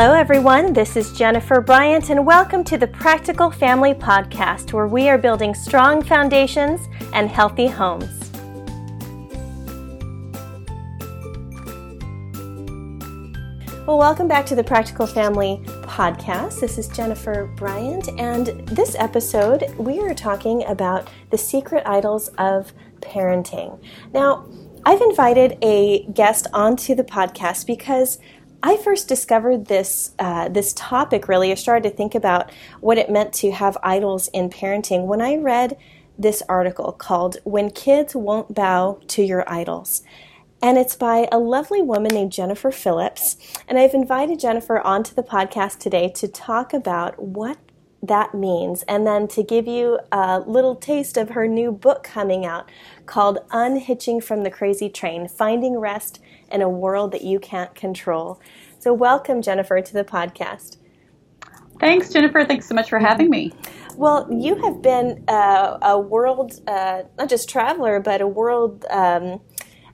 Hello, everyone. This is Jennifer Bryant, and welcome to the Practical Family Podcast, where we are building strong foundations and healthy homes. Well, welcome back to the Practical Family Podcast. This is Jennifer Bryant, and this episode we are talking about the secret idols of parenting. Now, I've invited a guest onto the podcast because I first discovered this uh, this topic really. I started to think about what it meant to have idols in parenting when I read this article called "When Kids Won't Bow to Your Idols." And it's by a lovely woman named Jennifer Phillips. And I've invited Jennifer onto the podcast today to talk about what that means and then to give you a little taste of her new book coming out called Unhitching from the Crazy Train Finding Rest in a world that you can't control. So, welcome, Jennifer, to the podcast. Thanks, Jennifer. Thanks so much for having me. Well, you have been uh, a world, uh, not just traveler, but a world um,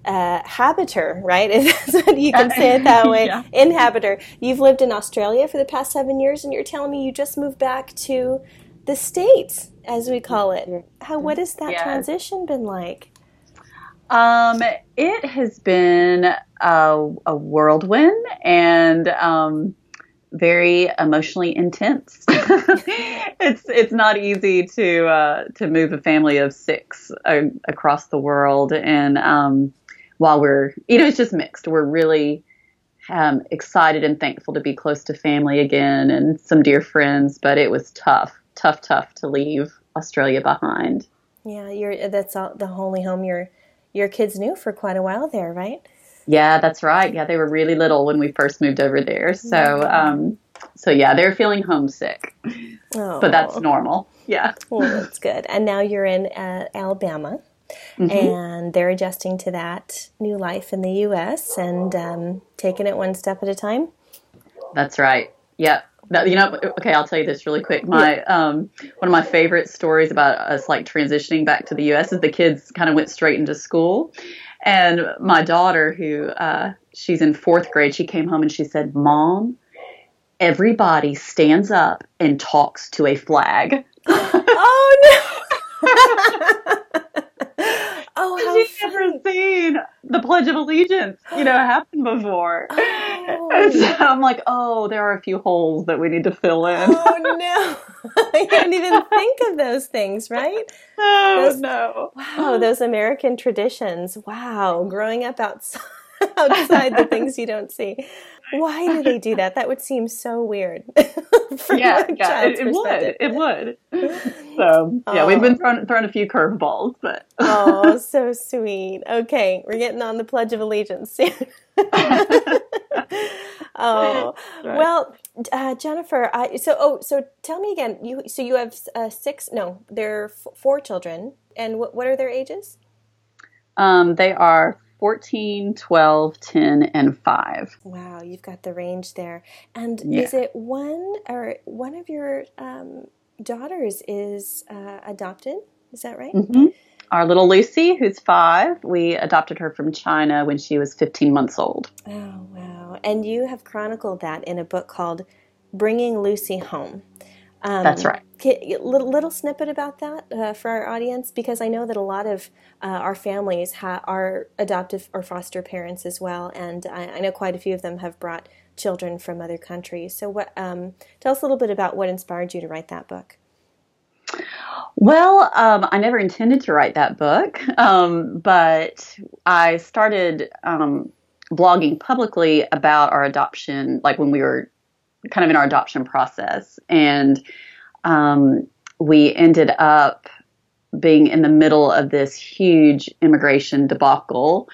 uh, habiter, right? you can say it that way. yeah. Inhabitor. You've lived in Australia for the past seven years, and you're telling me you just moved back to the States, as we call it. How, what has that transition been like? Um, it has been a, a whirlwind and um, very emotionally intense. it's it's not easy to uh, to move a family of six uh, across the world, and um, while we're you know it's just mixed. We're really um, excited and thankful to be close to family again and some dear friends, but it was tough, tough, tough to leave Australia behind. Yeah, you're that's all, the only home you're your kids knew for quite a while there, right? Yeah, that's right. Yeah, they were really little when we first moved over there. So, um, so yeah, they're feeling homesick, oh. but that's normal. Yeah. Well, that's good. And now you're in uh, Alabama, mm-hmm. and they're adjusting to that new life in the U.S. and um, taking it one step at a time. That's right. Yep you know, okay, I'll tell you this really quick. My um, one of my favorite stories about us like transitioning back to the U.S. is the kids kind of went straight into school, and my daughter, who uh, she's in fourth grade, she came home and she said, "Mom, everybody stands up and talks to a flag." oh no! Oh, she's never seen the Pledge of Allegiance, you know, happen before. Oh. So I'm like, oh, there are a few holes that we need to fill in. Oh no, I didn't even think of those things, right? Oh those, no! Wow, those American traditions. Wow, growing up outside outside the things you don't see. Why do they do that? That would seem so weird. yeah, yeah, it, it would. It would. So yeah, oh. we've been thrown thrown a few curveballs, but oh, so sweet. Okay, we're getting on the Pledge of Allegiance soon. oh right. well, uh, Jennifer. I, so oh, so tell me again. You so you have uh, six? No, there are f- four children, and what what are their ages? Um, they are 14, 12, 10, and 5. Wow, you've got the range there. And yeah. is it one or one of your um, daughters is uh, adopted? Is that right? Mm-hmm. Our little Lucy, who's five, we adopted her from China when she was 15 months old. Oh, wow. And you have chronicled that in a book called Bringing Lucy Home. Um, That's right. Little, little snippet about that uh, for our audience because I know that a lot of uh, our families ha- are adoptive or foster parents as well, and I, I, know quite a few of them have brought children from other countries. So, what? Um, tell us a little bit about what inspired you to write that book. Well, um, I never intended to write that book, um, but I started um, blogging publicly about our adoption, like when we were kind of in our adoption process. And um, we ended up being in the middle of this huge immigration debacle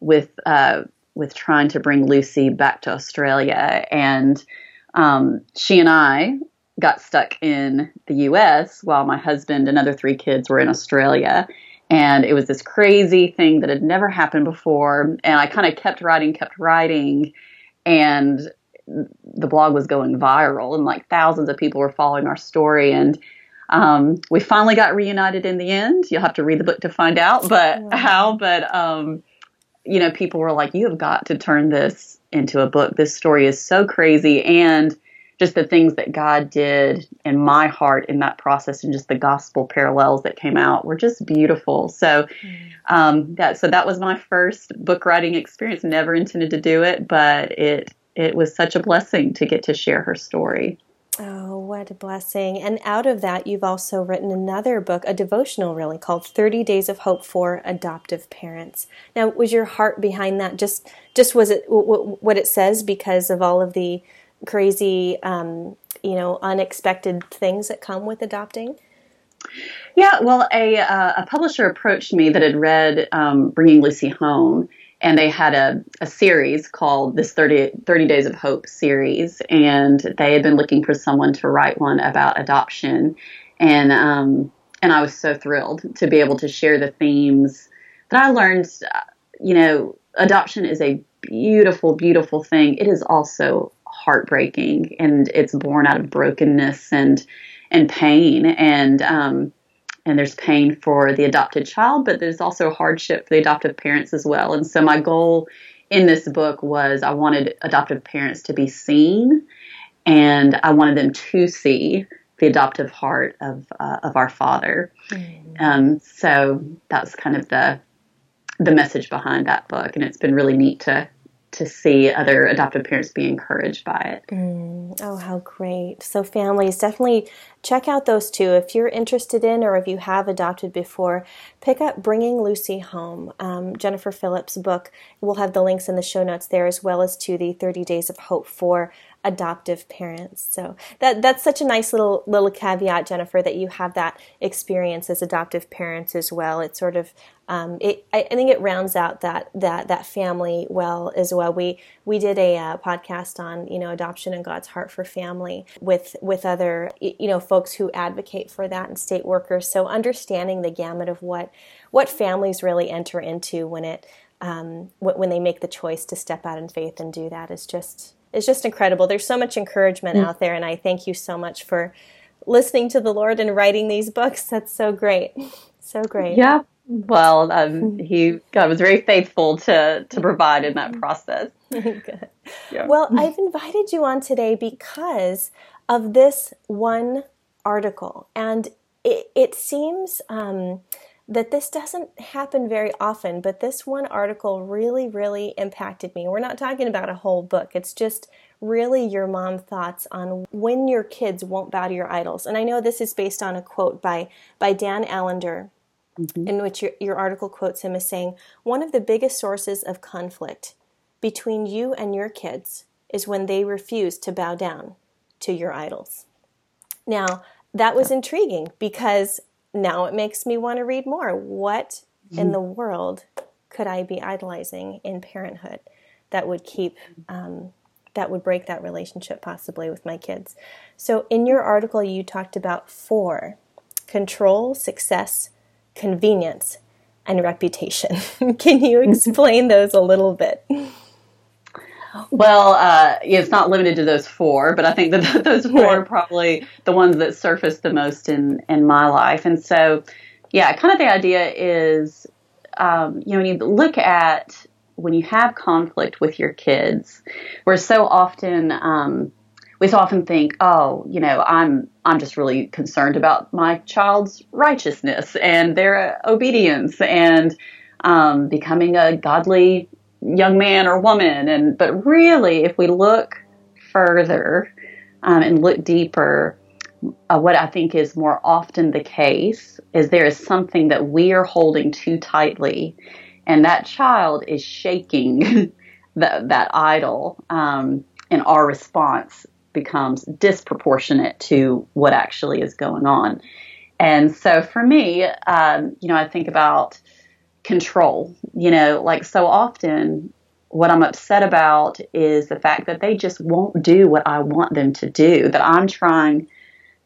with uh, with trying to bring Lucy back to Australia, and um, she and I got stuck in the U.S. while my husband and other three kids were in Australia. And it was this crazy thing that had never happened before. And I kind of kept writing, kept writing. And the blog was going viral and like thousands of people were following our story and um, we finally got reunited in the end. You'll have to read the book to find out, but wow. how. But um, you know, people were like, you have got to turn this into a book. This story is so crazy. And just the things that God did in my heart in that process and just the gospel parallels that came out were just beautiful. So, um, that, so that was my first book writing experience. Never intended to do it, but it, it was such a blessing to get to share her story. Oh, what a blessing. And out of that, you've also written another book, a devotional really, called 30 Days of Hope for Adoptive Parents. Now, was your heart behind that just just was it what it says because of all of the crazy, um, you know, unexpected things that come with adopting? Yeah, well, a, uh, a publisher approached me that had read um, Bringing Lucy Home, and they had a, a series called this 30, 30 Days of Hope series, and they had been looking for someone to write one about adoption, and um, and I was so thrilled to be able to share the themes that I learned. You know, adoption is a beautiful, beautiful thing. It is also heartbreaking and it's born out of brokenness and and pain and um, and there's pain for the adopted child, but there's also hardship for the adoptive parents as well. And so my goal in this book was I wanted adoptive parents to be seen, and I wanted them to see the adoptive heart of uh, of our Father. Mm. Um, so that's kind of the the message behind that book, and it's been really neat to to see other adoptive parents be encouraged by it. Mm, oh, how great. So, families, definitely check out those two. If you're interested in or if you have adopted before, pick up Bringing Lucy Home, um, Jennifer Phillips' book. We'll have the links in the show notes there as well as to the 30 Days of Hope for adoptive parents. So that that's such a nice little little caveat, Jennifer, that you have that experience as adoptive parents as well. It sort of um, it, I, I, think it rounds out that that that family well as well. We we did a uh, podcast on you know adoption and God's heart for family with with other you know folks who advocate for that and state workers. So understanding the gamut of what what families really enter into when it um, when they make the choice to step out in faith and do that is just is just incredible. There's so much encouragement mm. out there, and I thank you so much for listening to the Lord and writing these books. That's so great, so great. Yeah. Well, um, he God was very faithful to to provide in that process. Good. Yeah. Well, I've invited you on today because of this one article, and it, it seems. Um, that this doesn't happen very often, but this one article really, really impacted me. We're not talking about a whole book, it's just really your mom thoughts on when your kids won't bow to your idols. And I know this is based on a quote by, by Dan Allender, mm-hmm. in which your, your article quotes him as saying, One of the biggest sources of conflict between you and your kids is when they refuse to bow down to your idols. Now, that was intriguing because now it makes me want to read more. What mm-hmm. in the world could I be idolizing in parenthood that would keep um, that would break that relationship possibly with my kids? So in your article, you talked about four: control, success, convenience, and reputation. Can you explain those a little bit? Well, uh, it's not limited to those four, but I think that those four are probably the ones that surface the most in in my life. And so, yeah, kind of the idea is, um, you know, when you look at when you have conflict with your kids, we're so often um, we so often think, oh, you know, I'm I'm just really concerned about my child's righteousness and their obedience and um, becoming a godly young man or woman. And but really, if we look further um, and look deeper, uh, what I think is more often the case is there is something that we are holding too tightly, and that child is shaking that that idol, um, and our response becomes disproportionate to what actually is going on. And so for me, um, you know, I think about control. You know, like so often, what I'm upset about is the fact that they just won't do what I want them to do, that I'm trying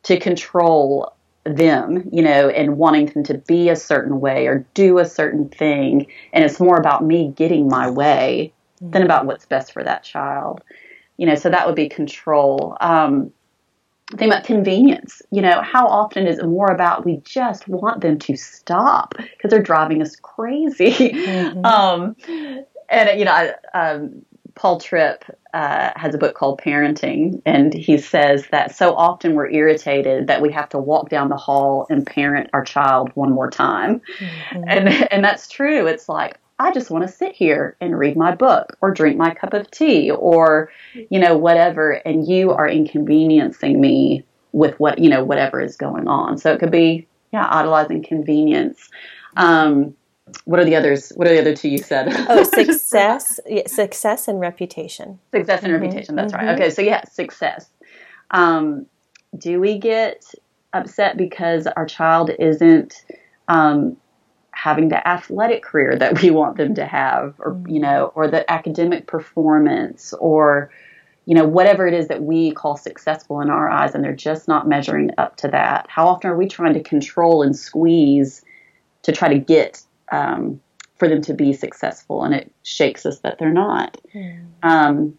to control them, you know, and wanting them to be a certain way or do a certain thing. And it's more about me getting my way mm-hmm. than about what's best for that child. You know, so that would be control. Um, think about convenience. You know, how often is it more about we just want them to stop because they're driving us crazy? Mm-hmm. Um, and you know, I, um, Paul Tripp uh, has a book called Parenting, and he says that so often we're irritated that we have to walk down the hall and parent our child one more time, mm-hmm. and and that's true. It's like I just want to sit here and read my book or drink my cup of tea or you know whatever, and you are inconveniencing me with what you know whatever is going on. So it could be yeah, idolizing convenience. Um, what are the others? What are the other two you said? oh, success, success and reputation. Success and mm-hmm. reputation. That's mm-hmm. right. Okay, so yeah, success. Um, do we get upset because our child isn't um, having the athletic career that we want them to have, or mm-hmm. you know, or the academic performance, or you know, whatever it is that we call successful in our eyes, and they're just not measuring up to that. How often are we trying to control and squeeze to try to get um, for them to be successful, and it shakes us that they're not. Mm. Um,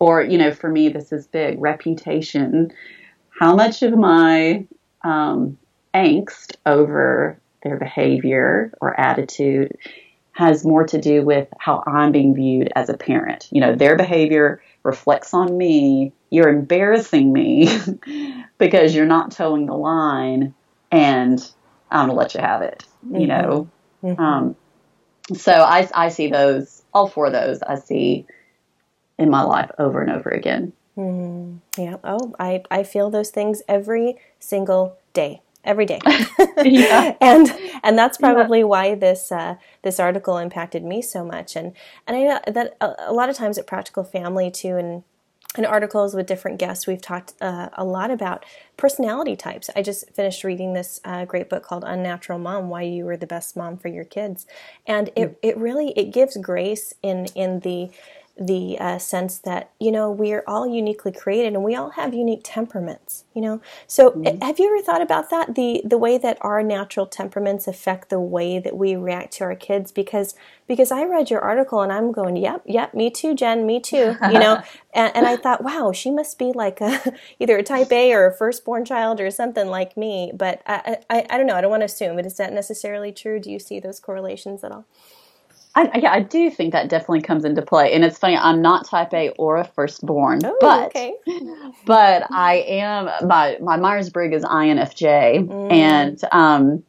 or, you know, for me, this is big reputation. How much of my um, angst over their behavior or attitude has more to do with how I'm being viewed as a parent. You know, their behavior reflects on me. You're embarrassing me because you're not toeing the line and I'm to let you have it. Mm-hmm. You know, Mm-hmm. Um, so I, I see those, all four of those, I see in my life over and over again. Mm-hmm. Yeah. Oh, I, I feel those things every single day. Every day, and and that's probably yeah. why this uh, this article impacted me so much. And and I know that a, a lot of times at Practical Family too, and in articles with different guests, we've talked uh, a lot about personality types. I just finished reading this uh, great book called Unnatural Mom: Why You Were the Best Mom for Your Kids, and it, it really it gives grace in in the the uh, sense that you know we are all uniquely created and we all have unique temperaments you know? So mm-hmm. have you ever thought about that? The the way that our natural temperaments affect the way that we react to our kids? Because because i read your article and i'm going yep yep me too jen me too you know? And, and, i thought wow she must be like a, either a type a or a firstborn child or something like me. But I, I i don't know i don't want to assume but is that necessarily true? Do you see those correlations at all I, yeah, I do think that definitely comes into play. And it's funny, I'm not type A or a firstborn, oh, but okay. but I am my my Myers Briggs is INFJ, mm. and um,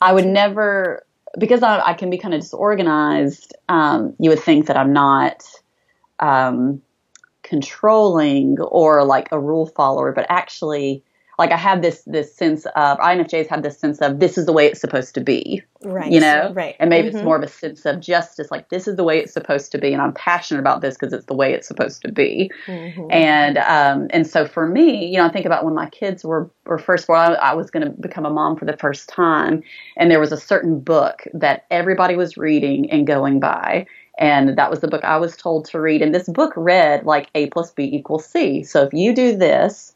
I would never because I, I can be kind of disorganized. Um, you would think that I'm not um, controlling or like a rule follower, but actually like I have this this sense of INFJs have this sense of this is the way it's supposed to be, right? You know, right? And maybe mm-hmm. it's more of a sense of justice, like this is the way it's supposed to be, and I'm passionate about this because it's the way it's supposed to be. Mm-hmm. And um, and so for me, you know, I think about when my kids were were first born, I, I was going to become a mom for the first time, and there was a certain book that everybody was reading and going by. And that was the book I was told to read. And this book read like A plus B equals C. So if you do this,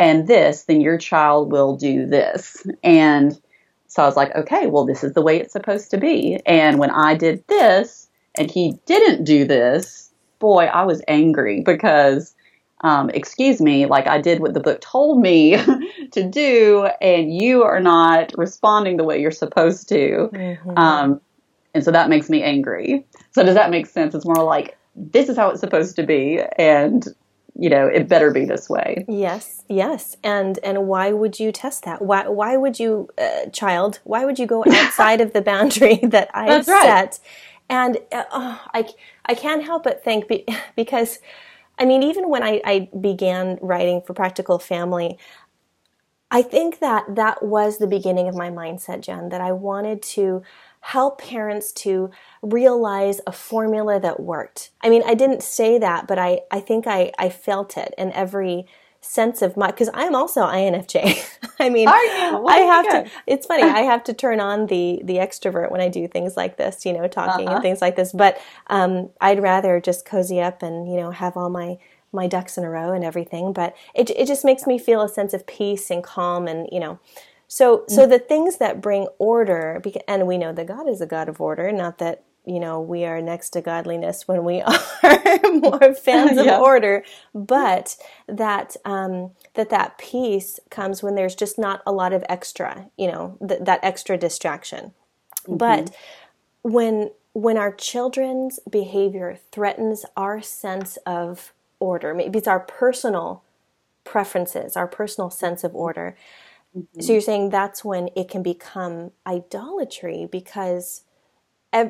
and this, then your child will do this. And so I was like, okay, well, this is the way it's supposed to be. And when I did this and he didn't do this, boy, I was angry because, um, excuse me, like I did what the book told me to do, and you are not responding the way you're supposed to. Mm-hmm. Um, and so that makes me angry. So does that make sense? It's more like, this is how it's supposed to be, and you know it better be this way. Yes yes. And and why would you test that? Why why would you uh, child why would you go outside of the boundary that i That's set? Right. and uh, oh, i i can't help but think be, because i mean even when I, I began writing for practical family i think that that was the beginning of my mindset jen that i wanted to help parents to realize a formula that worked. I mean, I didn't say that, but I, I think I, I felt it in every sense of my because I'm also INFJ. I mean, I have to. It's funny. I have to turn on the the extrovert when I do things like this, you know, talking uh-huh. and things like this. But um, I'd rather just cozy up and you know have all my my ducks in a row and everything. But it it just makes me feel a sense of peace and calm and you know so, so the things that bring order, and we know that God is a God of order, not that you know we are next to godliness when we are more fans of yeah. order, but that um, that that peace comes when there's just not a lot of extra, you know, th- that extra distraction. Mm-hmm. But when when our children's behavior threatens our sense of order, maybe it's our personal preferences, our personal sense of order. Mm-hmm. So you're saying that's when it can become idolatry because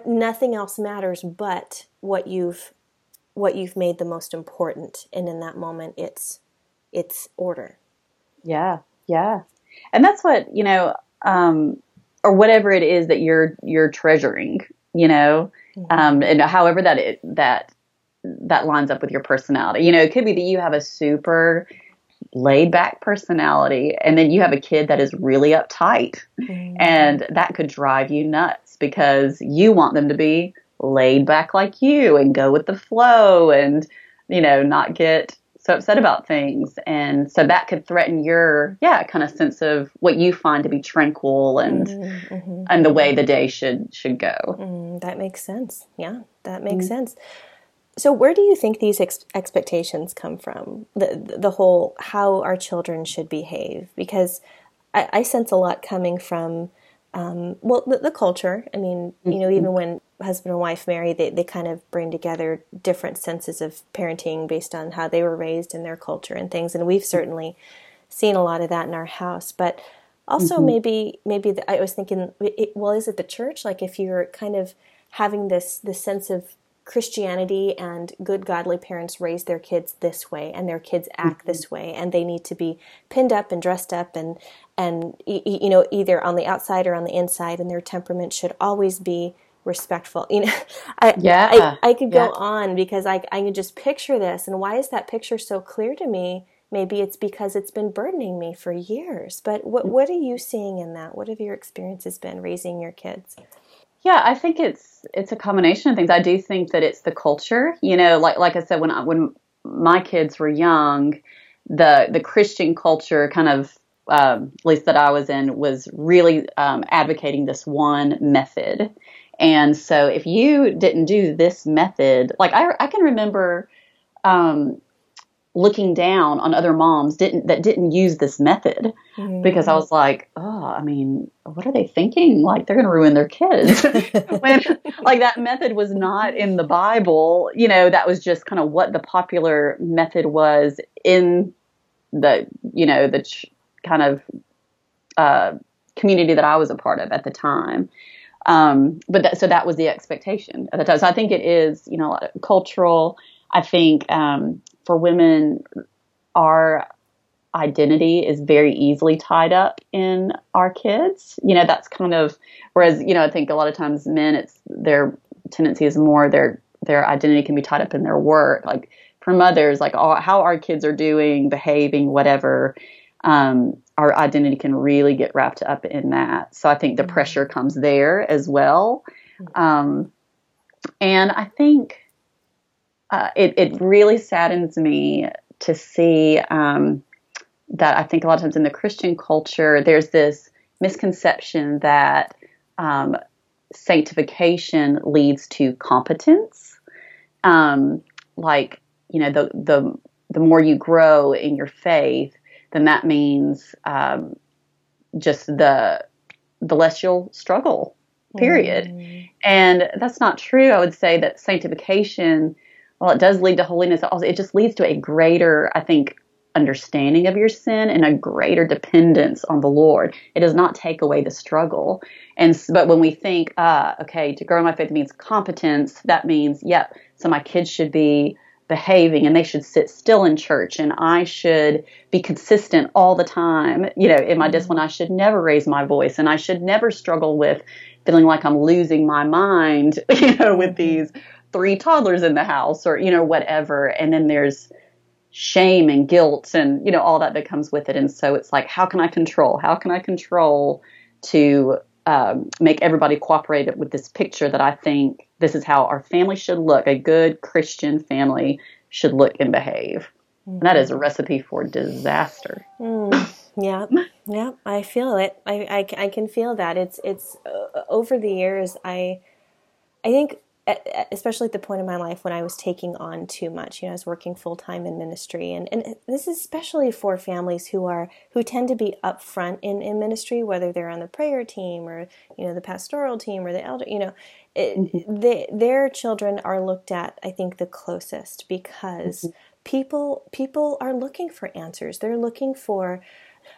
nothing else matters but what you've what you've made the most important. And in that moment it's it's order. Yeah. Yeah. And that's what you know um or whatever it is that you're you're treasuring you know mm-hmm. um and however that it that that lines up with your personality. You know it could be that you have a super laid back personality and then you have a kid that is really uptight mm-hmm. and that could drive you nuts because you want them to be laid back like you and go with the flow and you know not get so upset about things and so that could threaten your yeah kind of sense of what you find to be tranquil and mm-hmm, mm-hmm. and the way the day should should go mm, that makes sense yeah that makes mm-hmm. sense so, where do you think these ex- expectations come from? The the whole how our children should behave, because I, I sense a lot coming from um, well the, the, culture. I mean, you know, even mm-hmm. when husband and wife marry, they they kind of bring together different senses of parenting based on how they were raised in their culture and things. And we've certainly seen a lot of that in our house, but also mm-hmm. maybe maybe the, I was thinking, it, well, is it the church? Like if you're kind of having this this sense of Christianity and good godly parents raise their kids this way and their kids act mm-hmm. this way and they need to be pinned up and dressed up and and you know either on the outside or on the inside and their temperament should always be respectful you know I, yeah I, I could go yeah. on because I, I can just picture this and why is that picture so clear to me maybe it's because it's been burdening me for years but what mm. what are you seeing in that what have your experiences been raising your kids yeah, I think it's it's a combination of things. I do think that it's the culture. You know, like like I said, when I, when my kids were young, the the Christian culture kind of um, at least that I was in was really um, advocating this one method. And so if you didn't do this method, like I, I can remember um, looking down on other moms didn't that didn't use this method mm. because I was like, oh, I mean, what are they thinking? Like they're going to ruin their kids. when like that method was not in the Bible, you know, that was just kind of what the popular method was in the, you know, the ch- kind of uh, community that I was a part of at the time. Um, but that, so that was the expectation at the time. So I think it is, you know, a lot cultural. I think um, for women, our identity is very easily tied up in our kids. You know, that's kind of whereas, you know, I think a lot of times men it's their tendency is more their their identity can be tied up in their work. Like for mothers, like all, how our kids are doing, behaving, whatever, um, our identity can really get wrapped up in that. So I think the mm-hmm. pressure comes there as well. Mm-hmm. Um, and I think uh, it, it really saddens me to see um, that I think a lot of times in the Christian culture, there's this misconception that um, sanctification leads to competence. Um, like, you know, the, the, the more you grow in your faith, then that means um, just the, the less you'll struggle, period. Mm. And that's not true. I would say that sanctification well, it does lead to holiness. Also, it just leads to a greater, I think, understanding of your sin and a greater dependence on the Lord. It does not take away the struggle. And but when we think, uh, okay, to grow in my faith means competence, that means, yep, so my kids should be behaving and they should sit still in church and I should be consistent all the time. You know, in my mm-hmm. discipline, I should never raise my voice and I should never struggle with feeling like I'm losing my mind, you know, with these three toddlers in the house or, you know, whatever. And then there's shame and guilt and, you know, all that that comes with it. And so it's like, how can I control? How can I control to um, make everybody cooperate with this picture that I think this is how our family should look. A good Christian family should look and behave. Mm-hmm. And that is a recipe for disaster. Mm, yeah, yeah, I feel it. I, I, I, can feel that. It's it's uh, over the years. I I think especially at the point in my life when I was taking on too much. You know, I was working full time in ministry, and, and this is especially for families who are who tend to be upfront in, in ministry, whether they're on the prayer team or you know the pastoral team or the elder. You know, it, mm-hmm. they, their children are looked at, I think, the closest because mm-hmm. people people are looking for answers. They're looking for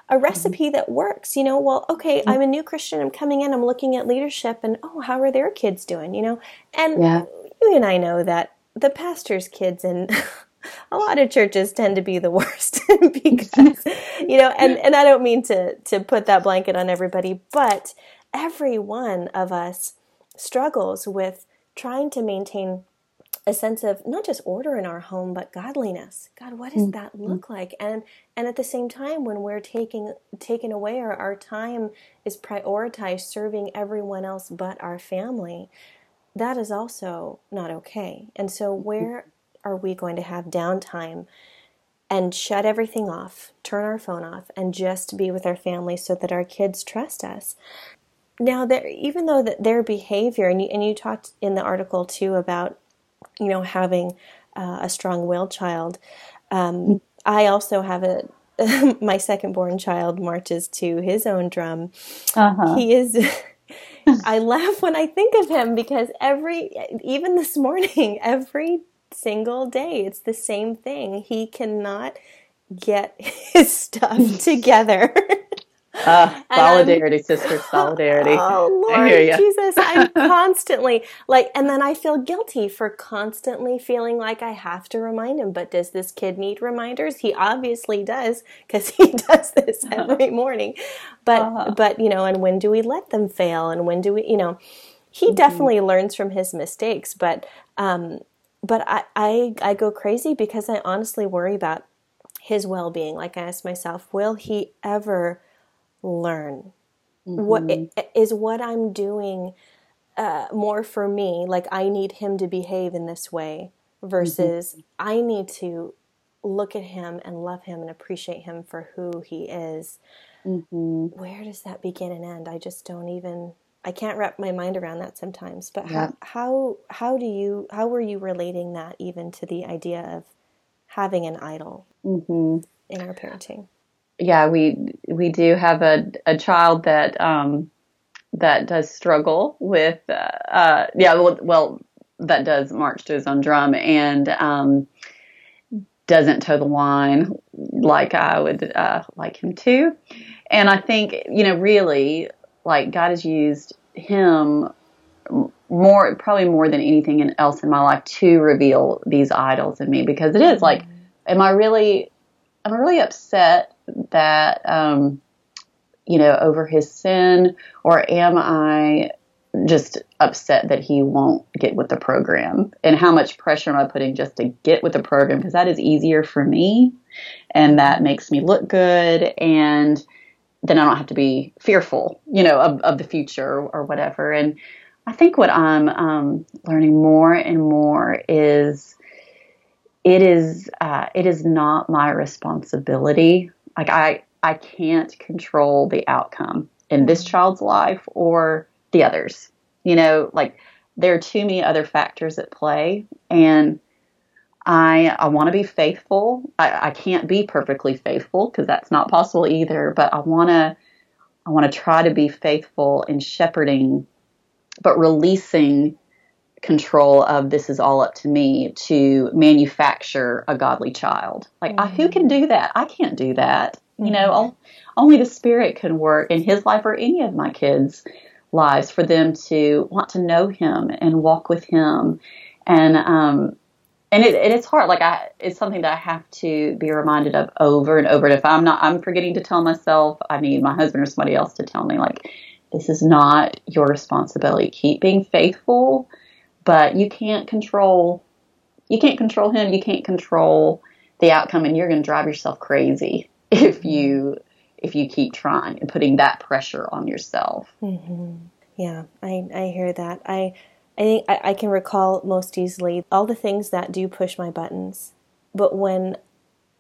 a mm-hmm. recipe that works. You know, well, okay, mm-hmm. I'm a new Christian. I'm coming in. I'm looking at leadership, and oh, how are their kids doing? You know, and yeah. you and I know that the pastor's kids and a lot of churches tend to be the worst because you know, and and I don't mean to to put that blanket on everybody, but every one of us struggles with trying to maintain a sense of not just order in our home but godliness. God what does mm-hmm. that look like? And and at the same time when we're taking taken away or our time is prioritized serving everyone else but our family that is also not okay. And so mm-hmm. where are we going to have downtime and shut everything off turn our phone off and just be with our family so that our kids trust us? Now even though that their behavior and you, and you talked in the article too about you know, having uh, a strong-willed child. Um, I also have a my second-born child marches to his own drum. Uh-huh. He is. I laugh when I think of him because every, even this morning, every single day, it's the same thing. He cannot get his stuff together. Uh, solidarity, sister, solidarity. Oh Lord Jesus, I'm constantly like, and then I feel guilty for constantly feeling like I have to remind him. But does this kid need reminders? He obviously does because he does this every morning. But uh-huh. but you know, and when do we let them fail? And when do we, you know, he mm-hmm. definitely learns from his mistakes. But um, but I, I I go crazy because I honestly worry about his well being. Like I ask myself, will he ever learn? Mm-hmm. What is what I'm doing uh, more for me? Like I need him to behave in this way versus mm-hmm. I need to look at him and love him and appreciate him for who he is. Mm-hmm. Where does that begin and end? I just don't even. I can't wrap my mind around that sometimes. But yeah. how how how do you how were you relating that even to the idea of having an idol mm-hmm. in our parenting? Yeah, we we do have a a child that um, that does struggle with uh, uh, yeah well, well, that does march to his own drum and um, doesn't toe the line like I would uh, like him to, and I think you know really like God has used him more probably more than anything else in my life to reveal these idols in me because it is like am I really I'm really upset that, um, you know, over his sin, or am I just upset that he won't get with the program? And how much pressure am I putting just to get with the program? Because that is easier for me, and that makes me look good, and then I don't have to be fearful, you know, of, of the future or whatever. And I think what I'm um, learning more and more is it is uh, it is not my responsibility like I I can't control the outcome in this child's life or the others. You know, like there are too many other factors at play and I I want to be faithful. I, I can't be perfectly faithful because that's not possible either, but I want to I want to try to be faithful in shepherding but releasing control of this is all up to me to manufacture a godly child. Like, mm-hmm. I, who can do that? I can't do that. Mm-hmm. You know, mm-hmm. only the Spirit can work in his life or any of my kids' lives for them to want to know him and walk with him. And, um, and it, it's hard. Like I, it's something that I have to be reminded of over and over. And if I'm not, I'm forgetting to tell myself, I need my husband or somebody else to tell me, like, this is not your responsibility. Keep being faithful but you can't control you can't control him you can't control the outcome and you're going to drive yourself crazy if you if you keep trying and putting that pressure on yourself. Mm-hmm. yeah i i hear that. I i think I, I can recall most easily all the things that do push my buttons but when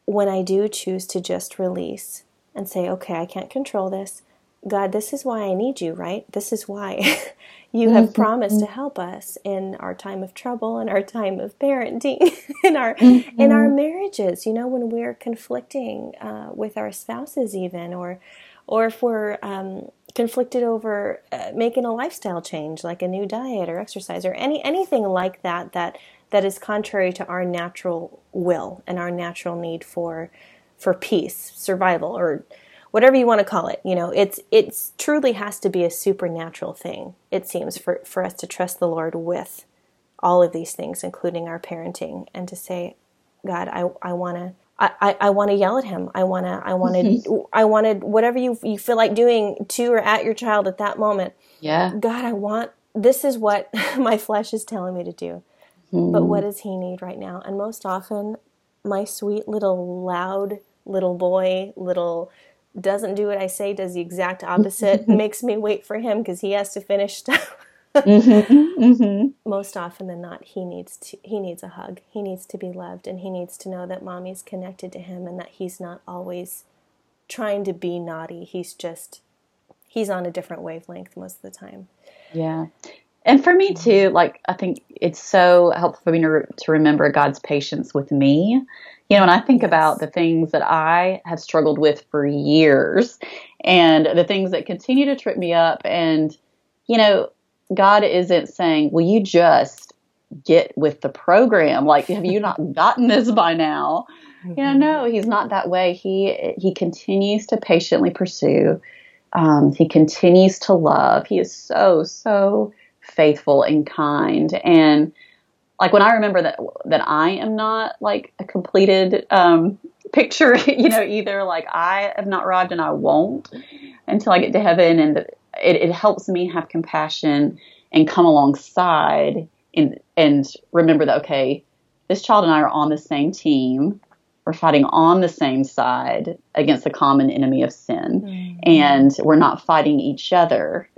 when i do choose to just release and say okay i can't control this God, this is why I need you, right? This is why you have mm-hmm. promised to help us in our time of trouble, in our time of parenting, in our mm-hmm. in our marriages. You know, when we're conflicting uh, with our spouses, even or or if we're um, conflicted over uh, making a lifestyle change, like a new diet or exercise or any anything like that that that is contrary to our natural will and our natural need for for peace, survival, or whatever you want to call it. You know, it's it's truly has to be a supernatural thing. It seems for for us to trust the Lord with all of these things, including our parenting, and to say, God, I I want to. I, I want to yell at him. I want to, I want to, I wanted whatever you, you feel like doing to or at your child at that moment. Yeah. God, I want, this is what my flesh is telling me to do. Mm. But what does he need right now? And most often, my sweet little loud little boy, little doesn't do what I say, does the exact opposite, makes me wait for him because he has to finish stuff. mm-hmm, mm-hmm. Most often than not, he needs to he needs a hug. He needs to be loved, and he needs to know that mommy's connected to him, and that he's not always trying to be naughty. He's just he's on a different wavelength most of the time. Yeah, and for me too. Like I think it's so helpful for me to, re- to remember God's patience with me you know, and I think about the things that I have struggled with for years and the things that continue to trip me up. And, you know, God isn't saying, will you just get with the program? Like, have you not gotten this by now? Mm-hmm. You know, no, he's not that way. He, he continues to patiently pursue. Um, he continues to love. He is so, so faithful and kind. And, like when I remember that that I am not like a completed um, picture, you know, either like I have not arrived and I won't until I get to heaven, and it, it helps me have compassion and come alongside and and remember that okay, this child and I are on the same team. We're fighting on the same side against the common enemy of sin, mm-hmm. and we're not fighting each other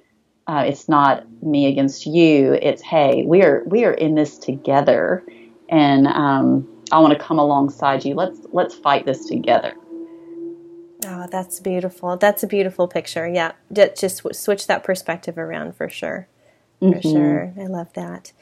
uh, it's not me against you. It's hey, we are we are in this together, and um, I want to come alongside you. Let's let's fight this together. Oh, that's beautiful. That's a beautiful picture. Yeah, just switch that perspective around for sure. For mm-hmm. sure, I love that.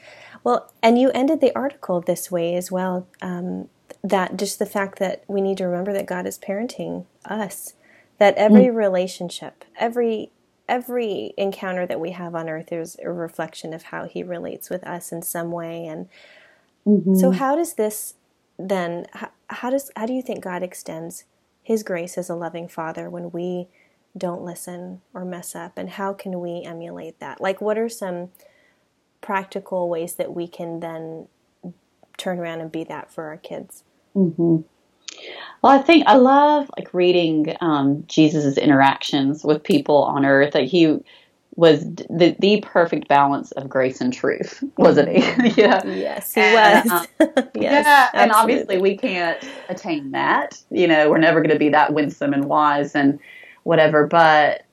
Well, and you ended the article this way as well. Um, that just the fact that we need to remember that God is parenting us. That every mm. relationship, every every encounter that we have on earth is a reflection of how he relates with us in some way and mm-hmm. so how does this then how, how, does how do you think god extends his grace as a loving father when we don't listen or mess up and how can we emulate that like what are some practical ways that we can then turn around and be that for our kids mm-hmm. Well, I think I love like reading um, Jesus's interactions with people on earth. Like he was the the perfect balance of grace and truth, wasn't he? yeah. Yes, he and, was. Um, yes, yeah, and obviously we can't attain that. You know, we're never going to be that winsome and wise and whatever. But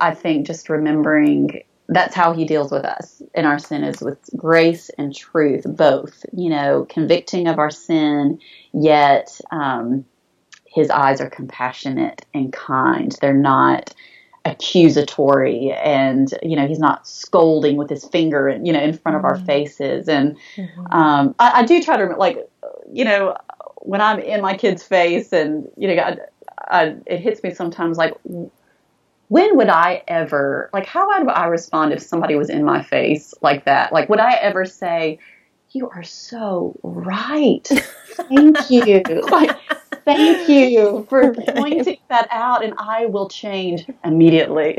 I think just remembering that's how he deals with us in our sin is with grace and truth, both. You know, convicting of our sin, yet um, his eyes are compassionate and kind. They're not accusatory and you know he's not scolding with his finger you know in front of mm-hmm. our faces and mm-hmm. um, I, I, do try to like you know when i'm in my kid's face and you know I, I, it hits me sometimes like when would I ever, like, how would I respond if somebody was in my face like that? Like, would I ever say, you are so right. Thank you. like, thank you for pointing that out, and I will change immediately.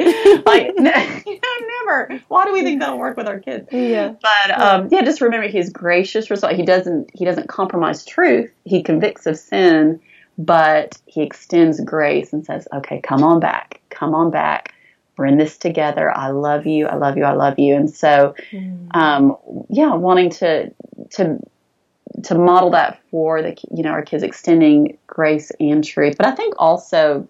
like, you know, never. Why do we think that'll work with our kids? Yeah. But um, yeah, just remember he's gracious. Result. He doesn't. He doesn't compromise truth. He convicts of sin, but he extends grace and says, "Okay, come on back come on back. We're in this together. I love you. I love you. I love you. And so, mm. um, yeah, wanting to to to model that for the you know our kids, extending grace and truth. But I think also,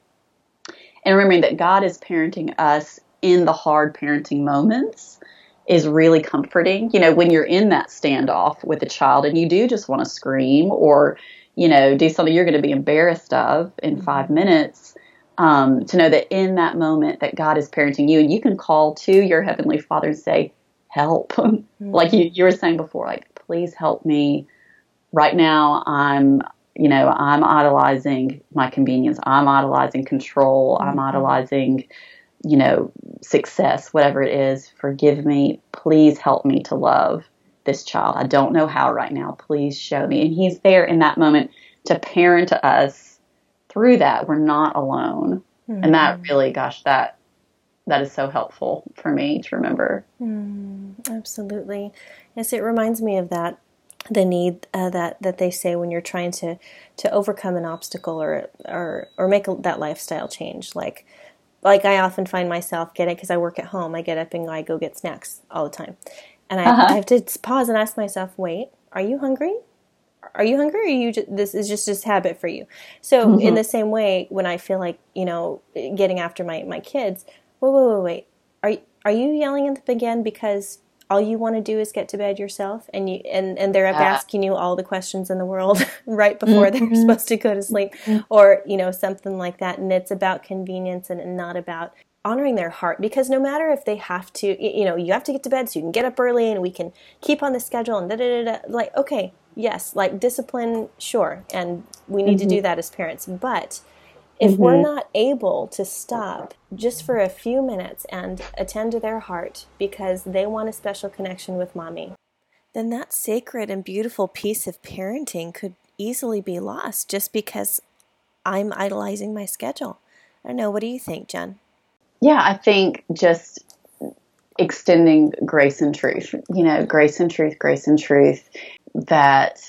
and remembering that God is parenting us in the hard parenting moments is really comforting. You know, when you're in that standoff with a child and you do just want to scream or, you know, do something you're going to be embarrassed of in five minutes, Um, to know that in that moment that God is parenting you, and you can call to your heavenly Father and say, "Help!" Mm-hmm. like you, you were saying before, like, "Please help me." Right now, I'm, you know, I'm idolizing my convenience. I'm idolizing control. Mm-hmm. I'm idolizing, you know, success, whatever it is. Forgive me. Please help me to love this child. I don't know how right now. Please show me. And He's there in that moment to parent us through that. We're not alone. Mm-hmm. And that really, gosh, that that is so helpful for me to remember. Mm, absolutely. Yes, it reminds me of that the need uh, that that they say when you're trying to to overcome an obstacle or or or make a, that lifestyle change like like I often find myself getting because I work at home I get up and I go get snacks all the time and I, uh-huh. I have to pause and ask myself wait are you hungry are you hungry or you just, this is just this habit for you so mm-hmm. in the same way when i feel like you know getting after my my kids wait wait wait wait are are you yelling at them again because all you want to do is get to bed yourself and you and and they're up uh, asking you all the questions in the world right before mm-hmm. they're supposed to go to sleep mm-hmm. or you know something like that and it's about convenience and not about honoring their heart because no matter if they have to you know you have to get to bed so you can get up early and we can keep on the schedule and da da da, da like okay yes, like discipline, sure, and we need mm-hmm. to do mm-hmm. that as parents. But if mm-hmm. we're not able to stop just for a few minutes and attend to their heart because they want a special connection with mommy, then that sacred and beautiful piece of parenting could easily be lost just because I'm idolizing my schedule. I don't know. What do you think, Jen? Yeah, I think just extending grace and truth. You know, grace and truth, grace and truth that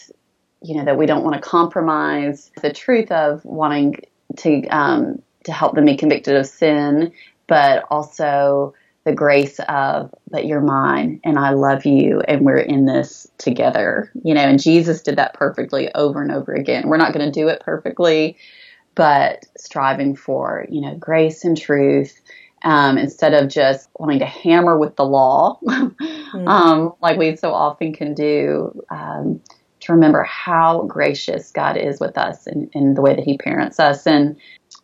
you know that we don't want to compromise the truth of wanting to um, to help them be convicted of sin, but also the grace of that you're mine and I love you and we're in this together. You know, and Jesus did that perfectly over and over again. We're not going to do it perfectly, but striving for you know grace and truth um, instead of just wanting to hammer with the law, mm-hmm. um, like we so often can do, um, to remember how gracious God is with us and, in the way that He parents us, and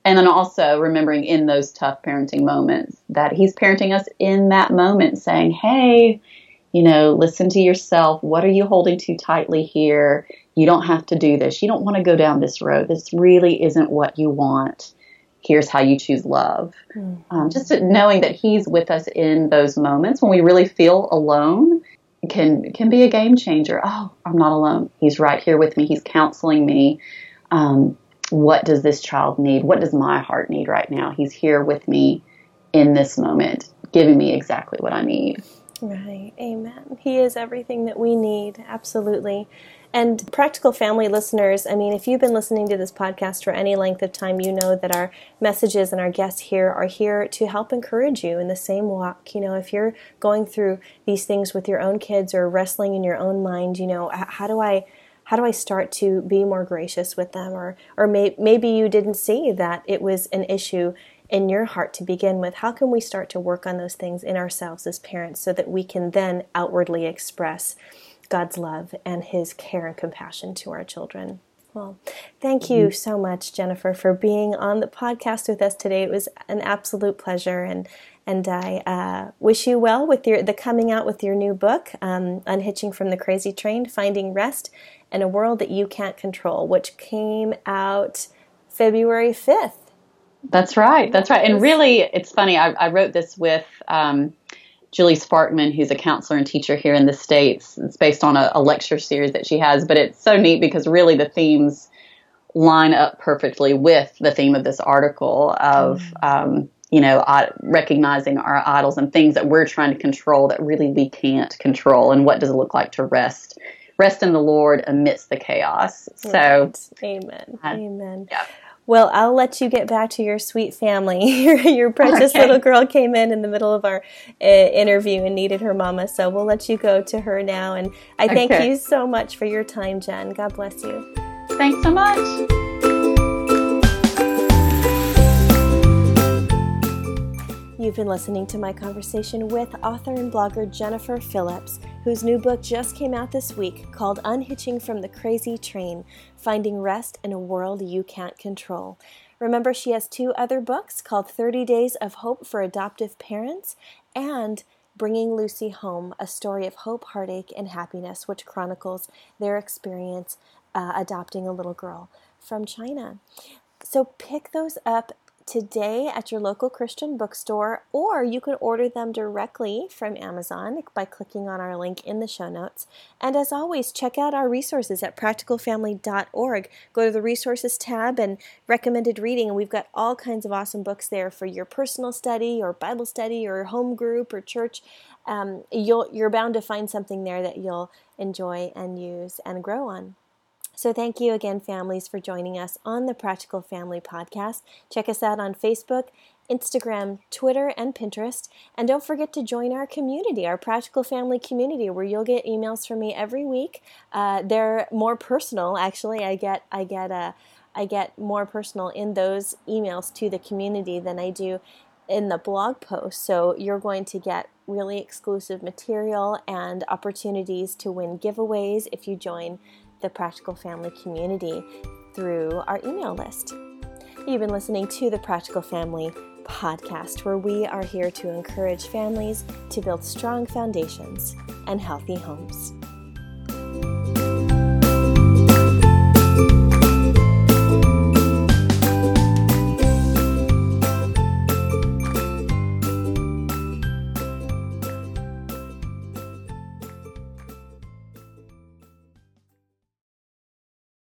and then also remembering in those tough parenting moments that He's parenting us in that moment, saying, "Hey, you know, listen to yourself. What are you holding too tightly here? You don't have to do this. You don't want to go down this road. This really isn't what you want." Here's how you choose love. Mm-hmm. Um, just knowing that He's with us in those moments when we really feel alone can can be a game changer. Oh, I'm not alone. He's right here with me. He's counseling me. Um, what does this child need? What does my heart need right now? He's here with me in this moment, giving me exactly what I need. Right. Amen. He is everything that we need. Absolutely. And practical family listeners, I mean, if you've been listening to this podcast for any length of time, you know that our messages and our guests here are here to help encourage you in the same walk. You know, if you're going through these things with your own kids or wrestling in your own mind, you know, how do I how do I start to be more gracious with them or or may, maybe you didn't see that it was an issue in your heart to begin with. How can we start to work on those things in ourselves as parents so that we can then outwardly express God's love and His care and compassion to our children. Well, thank you mm-hmm. so much, Jennifer, for being on the podcast with us today. It was an absolute pleasure, and and I uh, wish you well with your the coming out with your new book, um, "Unhitching from the Crazy Train: Finding Rest in a World That You Can't Control," which came out February fifth. That's right. That's right. And really, it's funny. I, I wrote this with. Um, Julie Sparkman, who's a counselor and teacher here in the States. It's based on a, a, lecture series that she has, but it's so neat because really the themes line up perfectly with the theme of this article of, mm-hmm. um, you know, recognizing our idols and things that we're trying to control that really we can't control, and what does it look like to rest, rest in the Lord amidst the chaos. So, right. Amen. Uh, Amen. Yeah. Well, I'll let you get back to your sweet family. your, your precious okay. little girl came in in the middle of our uh, interview and needed her mama, so we'll let you go to her now. And I thank you so much for your time, Jen. God bless you. Thanks so much. You've been listening to my conversation with author and blogger Jennifer Phillips, whose new book just came out this week called Unhitching from the Crazy Train Finding Rest in a World You Can't Control. Remember, she has two other books called 30 Days of Hope for Adoptive Parents and Bringing Lucy Home, a story of hope, heartache, and happiness, which chronicles their experience uh, adopting a little girl from China. So pick those up today at your local Christian bookstore, or you can order them directly from Amazon by clicking on our link in the show notes. And as always, check out our resources at practicalfamily.org. Go to the resources tab and recommended reading, and we've got all kinds of awesome books there for your personal study or Bible study or home group or church. Um, you'll, you're bound to find something there that you'll enjoy and use and grow on. So, thank you again, families, for joining us on the Practical Family Podcast. Check us out on Facebook, Instagram, Twitter, and Pinterest. And don't forget to join our community, our Practical Family community, where you'll get emails from me every week. Uh, they're more personal, actually. I get, I get, uh, I get more personal in those emails to the community than I do in the blog post. So you're going to get really exclusive material and opportunities to win giveaways if you join the Practical Family community through our email list. You've been listening to the Practical Family podcast, where we are here to encourage families to build strong foundations and healthy homes.